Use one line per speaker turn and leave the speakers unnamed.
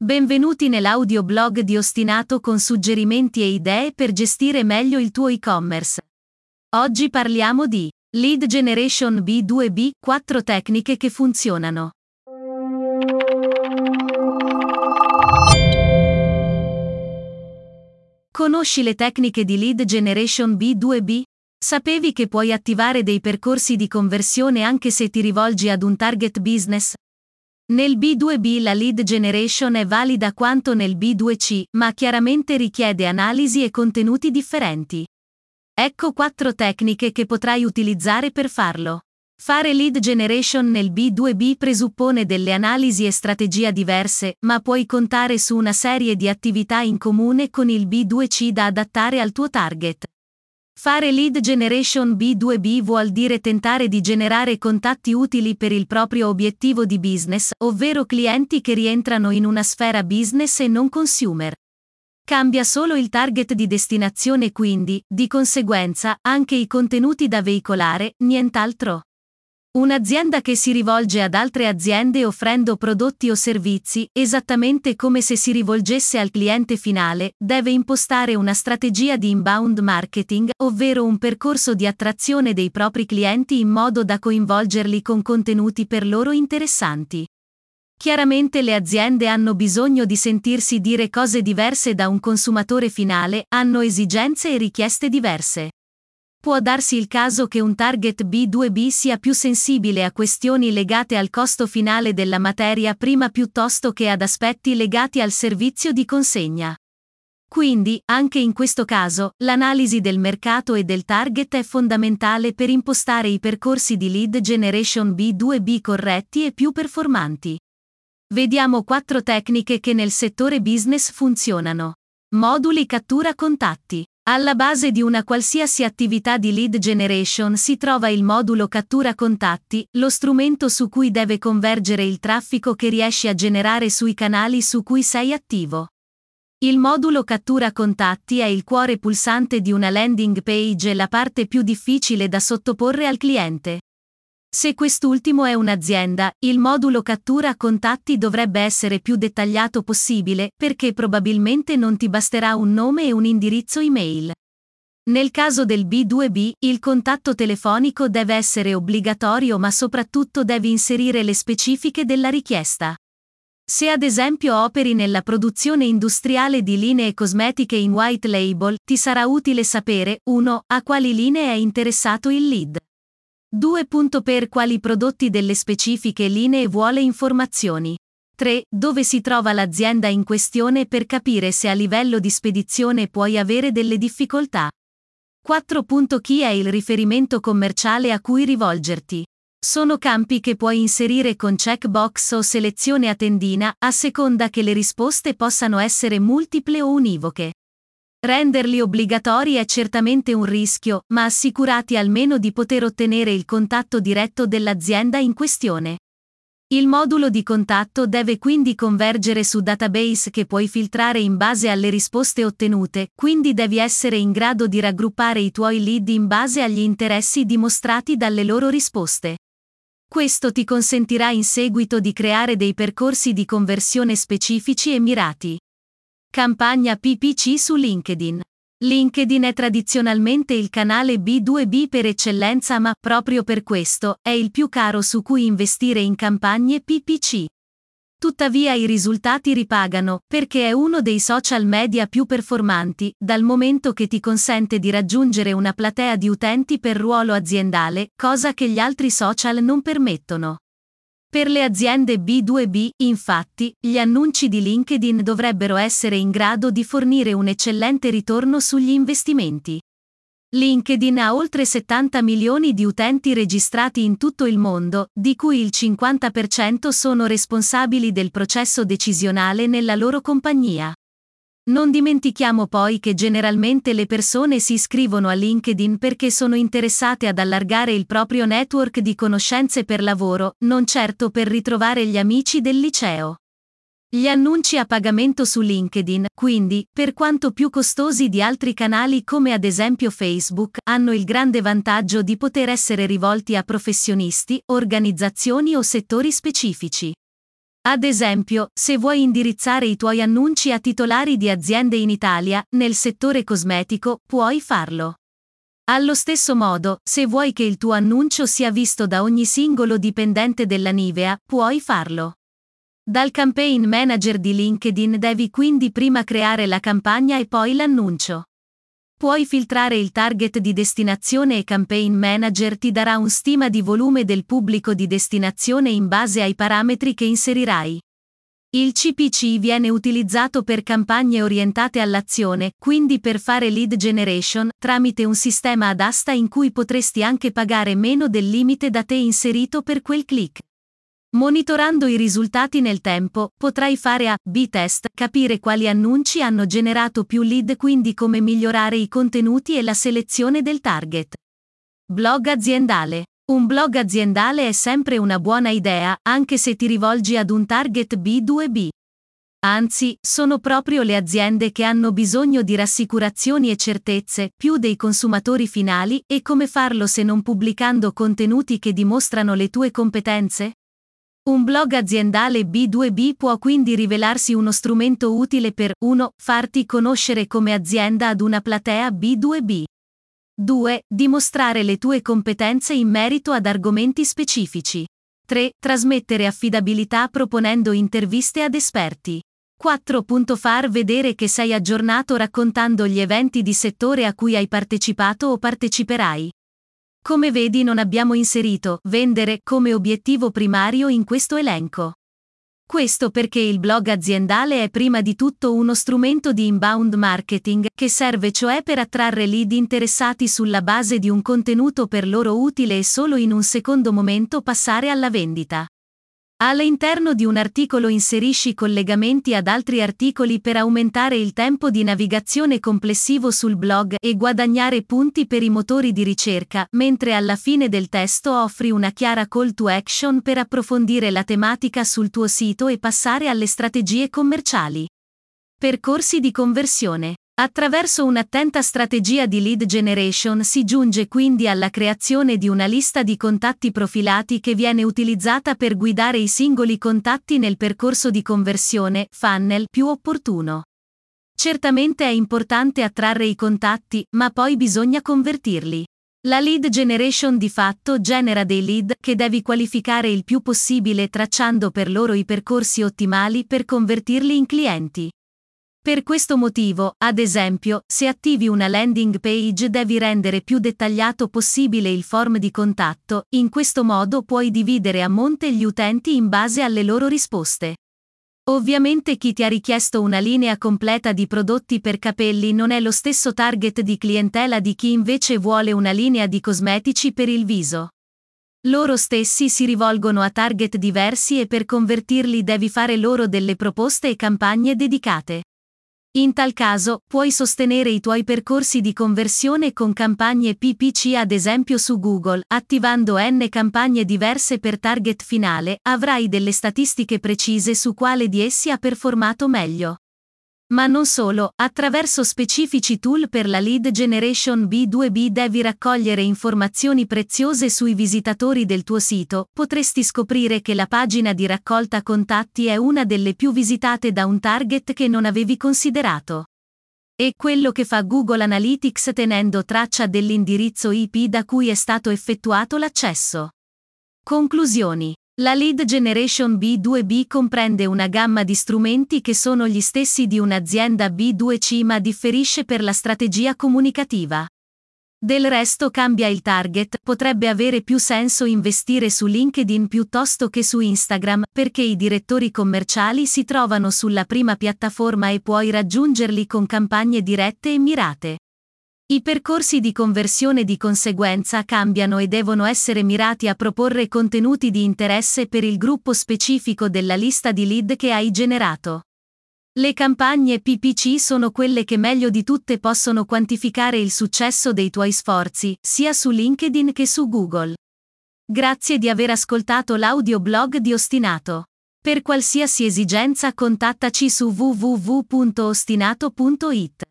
Benvenuti nell'audioblog di Ostinato con suggerimenti e idee per gestire meglio il tuo e-commerce. Oggi parliamo di Lead Generation B2B, 4 tecniche che funzionano. Conosci le tecniche di Lead Generation B2B? Sapevi che puoi attivare dei percorsi di conversione anche se ti rivolgi ad un target business? Nel B2B la lead generation è valida quanto nel B2C, ma chiaramente richiede analisi e contenuti differenti. Ecco quattro tecniche che potrai utilizzare per farlo. Fare lead generation nel B2B presuppone delle analisi e strategie diverse, ma puoi contare su una serie di attività in comune con il B2C da adattare al tuo target. Fare lead generation B2B vuol dire tentare di generare contatti utili per il proprio obiettivo di business, ovvero clienti che rientrano in una sfera business e non consumer. Cambia solo il target di destinazione quindi, di conseguenza, anche i contenuti da veicolare, nient'altro. Un'azienda che si rivolge ad altre aziende offrendo prodotti o servizi, esattamente come se si rivolgesse al cliente finale, deve impostare una strategia di inbound marketing, ovvero un percorso di attrazione dei propri clienti in modo da coinvolgerli con contenuti per loro interessanti. Chiaramente le aziende hanno bisogno di sentirsi dire cose diverse da un consumatore finale, hanno esigenze e richieste diverse. Può darsi il caso che un target B2B sia più sensibile a questioni legate al costo finale della materia prima piuttosto che ad aspetti legati al servizio di consegna. Quindi, anche in questo caso, l'analisi del mercato e del target è fondamentale per impostare i percorsi di lead generation B2B corretti e più performanti. Vediamo quattro tecniche che nel settore business funzionano. Moduli cattura contatti. Alla base di una qualsiasi attività di lead generation si trova il modulo cattura contatti, lo strumento su cui deve convergere il traffico che riesci a generare sui canali su cui sei attivo. Il modulo cattura contatti è il cuore pulsante di una landing page e la parte più difficile da sottoporre al cliente. Se quest'ultimo è un'azienda, il modulo cattura contatti dovrebbe essere più dettagliato possibile, perché probabilmente non ti basterà un nome e un indirizzo email. Nel caso del B2B, il contatto telefonico deve essere obbligatorio ma soprattutto devi inserire le specifiche della richiesta. Se ad esempio operi nella produzione industriale di linee cosmetiche in white label, ti sarà utile sapere 1. a quali linee è interessato il lead. 2. Per quali prodotti delle specifiche linee vuole informazioni. 3. Dove si trova l'azienda in questione per capire se a livello di spedizione puoi avere delle difficoltà. 4. Chi è il riferimento commerciale a cui rivolgerti? Sono campi che puoi inserire con checkbox o selezione a tendina, a seconda che le risposte possano essere multiple o univoche. Renderli obbligatori è certamente un rischio, ma assicurati almeno di poter ottenere il contatto diretto dell'azienda in questione. Il modulo di contatto deve quindi convergere su database che puoi filtrare in base alle risposte ottenute, quindi devi essere in grado di raggruppare i tuoi lead in base agli interessi dimostrati dalle loro risposte. Questo ti consentirà in seguito di creare dei percorsi di conversione specifici e mirati. Campagna PPC su LinkedIn. LinkedIn è tradizionalmente il canale B2B per eccellenza ma, proprio per questo, è il più caro su cui investire in campagne PPC. Tuttavia i risultati ripagano, perché è uno dei social media più performanti, dal momento che ti consente di raggiungere una platea di utenti per ruolo aziendale, cosa che gli altri social non permettono. Per le aziende B2B, infatti, gli annunci di LinkedIn dovrebbero essere in grado di fornire un eccellente ritorno sugli investimenti. LinkedIn ha oltre 70 milioni di utenti registrati in tutto il mondo, di cui il 50% sono responsabili del processo decisionale nella loro compagnia. Non dimentichiamo poi che generalmente le persone si iscrivono a LinkedIn perché sono interessate ad allargare il proprio network di conoscenze per lavoro, non certo per ritrovare gli amici del liceo. Gli annunci a pagamento su LinkedIn, quindi, per quanto più costosi di altri canali come ad esempio Facebook, hanno il grande vantaggio di poter essere rivolti a professionisti, organizzazioni o settori specifici. Ad esempio, se vuoi indirizzare i tuoi annunci a titolari di aziende in Italia, nel settore cosmetico, puoi farlo. Allo stesso modo, se vuoi che il tuo annuncio sia visto da ogni singolo dipendente della Nivea, puoi farlo. Dal campaign manager di LinkedIn devi quindi prima creare la campagna e poi l'annuncio. Puoi filtrare il target di destinazione e Campaign Manager ti darà un stima di volume del pubblico di destinazione in base ai parametri che inserirai. Il CPC viene utilizzato per campagne orientate all'azione, quindi per fare lead generation, tramite un sistema ad asta in cui potresti anche pagare meno del limite da te inserito per quel click. Monitorando i risultati nel tempo, potrai fare A-B test, capire quali annunci hanno generato più lead quindi come migliorare i contenuti e la selezione del target. Blog aziendale. Un blog aziendale è sempre una buona idea, anche se ti rivolgi ad un target B2B. Anzi, sono proprio le aziende che hanno bisogno di rassicurazioni e certezze, più dei consumatori finali, e come farlo se non pubblicando contenuti che dimostrano le tue competenze? Un blog aziendale B2B può quindi rivelarsi uno strumento utile per 1. farti conoscere come azienda ad una platea B2B. 2. Dimostrare le tue competenze in merito ad argomenti specifici. 3. Trasmettere affidabilità proponendo interviste ad esperti. 4. Far vedere che sei aggiornato raccontando gli eventi di settore a cui hai partecipato o parteciperai. Come vedi non abbiamo inserito vendere come obiettivo primario in questo elenco. Questo perché il blog aziendale è prima di tutto uno strumento di inbound marketing, che serve cioè per attrarre lead interessati sulla base di un contenuto per loro utile e solo in un secondo momento passare alla vendita. All'interno di un articolo inserisci collegamenti ad altri articoli per aumentare il tempo di navigazione complessivo sul blog e guadagnare punti per i motori di ricerca, mentre alla fine del testo offri una chiara call to action per approfondire la tematica sul tuo sito e passare alle strategie commerciali. Percorsi di conversione. Attraverso un'attenta strategia di lead generation si giunge quindi alla creazione di una lista di contatti profilati che viene utilizzata per guidare i singoli contatti nel percorso di conversione, funnel, più opportuno. Certamente è importante attrarre i contatti, ma poi bisogna convertirli. La lead generation di fatto genera dei lead che devi qualificare il più possibile tracciando per loro i percorsi ottimali per convertirli in clienti. Per questo motivo, ad esempio, se attivi una landing page devi rendere più dettagliato possibile il form di contatto, in questo modo puoi dividere a monte gli utenti in base alle loro risposte. Ovviamente chi ti ha richiesto una linea completa di prodotti per capelli non è lo stesso target di clientela di chi invece vuole una linea di cosmetici per il viso. Loro stessi si rivolgono a target diversi e per convertirli devi fare loro delle proposte e campagne dedicate. In tal caso, puoi sostenere i tuoi percorsi di conversione con campagne PPC ad esempio su Google, attivando N campagne diverse per target finale, avrai delle statistiche precise su quale di essi ha performato meglio. Ma non solo, attraverso specifici tool per la lead generation B2B devi raccogliere informazioni preziose sui visitatori del tuo sito, potresti scoprire che la pagina di raccolta contatti è una delle più visitate da un target che non avevi considerato. E quello che fa Google Analytics tenendo traccia dell'indirizzo IP da cui è stato effettuato l'accesso. Conclusioni. La lead generation B2B comprende una gamma di strumenti che sono gli stessi di un'azienda B2C ma differisce per la strategia comunicativa. Del resto cambia il target, potrebbe avere più senso investire su LinkedIn piuttosto che su Instagram, perché i direttori commerciali si trovano sulla prima piattaforma e puoi raggiungerli con campagne dirette e mirate. I percorsi di conversione di conseguenza cambiano e devono essere mirati a proporre contenuti di interesse per il gruppo specifico della lista di lead che hai generato. Le campagne PPC sono quelle che meglio di tutte possono quantificare il successo dei tuoi sforzi, sia su LinkedIn che su Google. Grazie di aver ascoltato l'audioblog di Ostinato. Per qualsiasi esigenza contattaci su www.ostinato.it.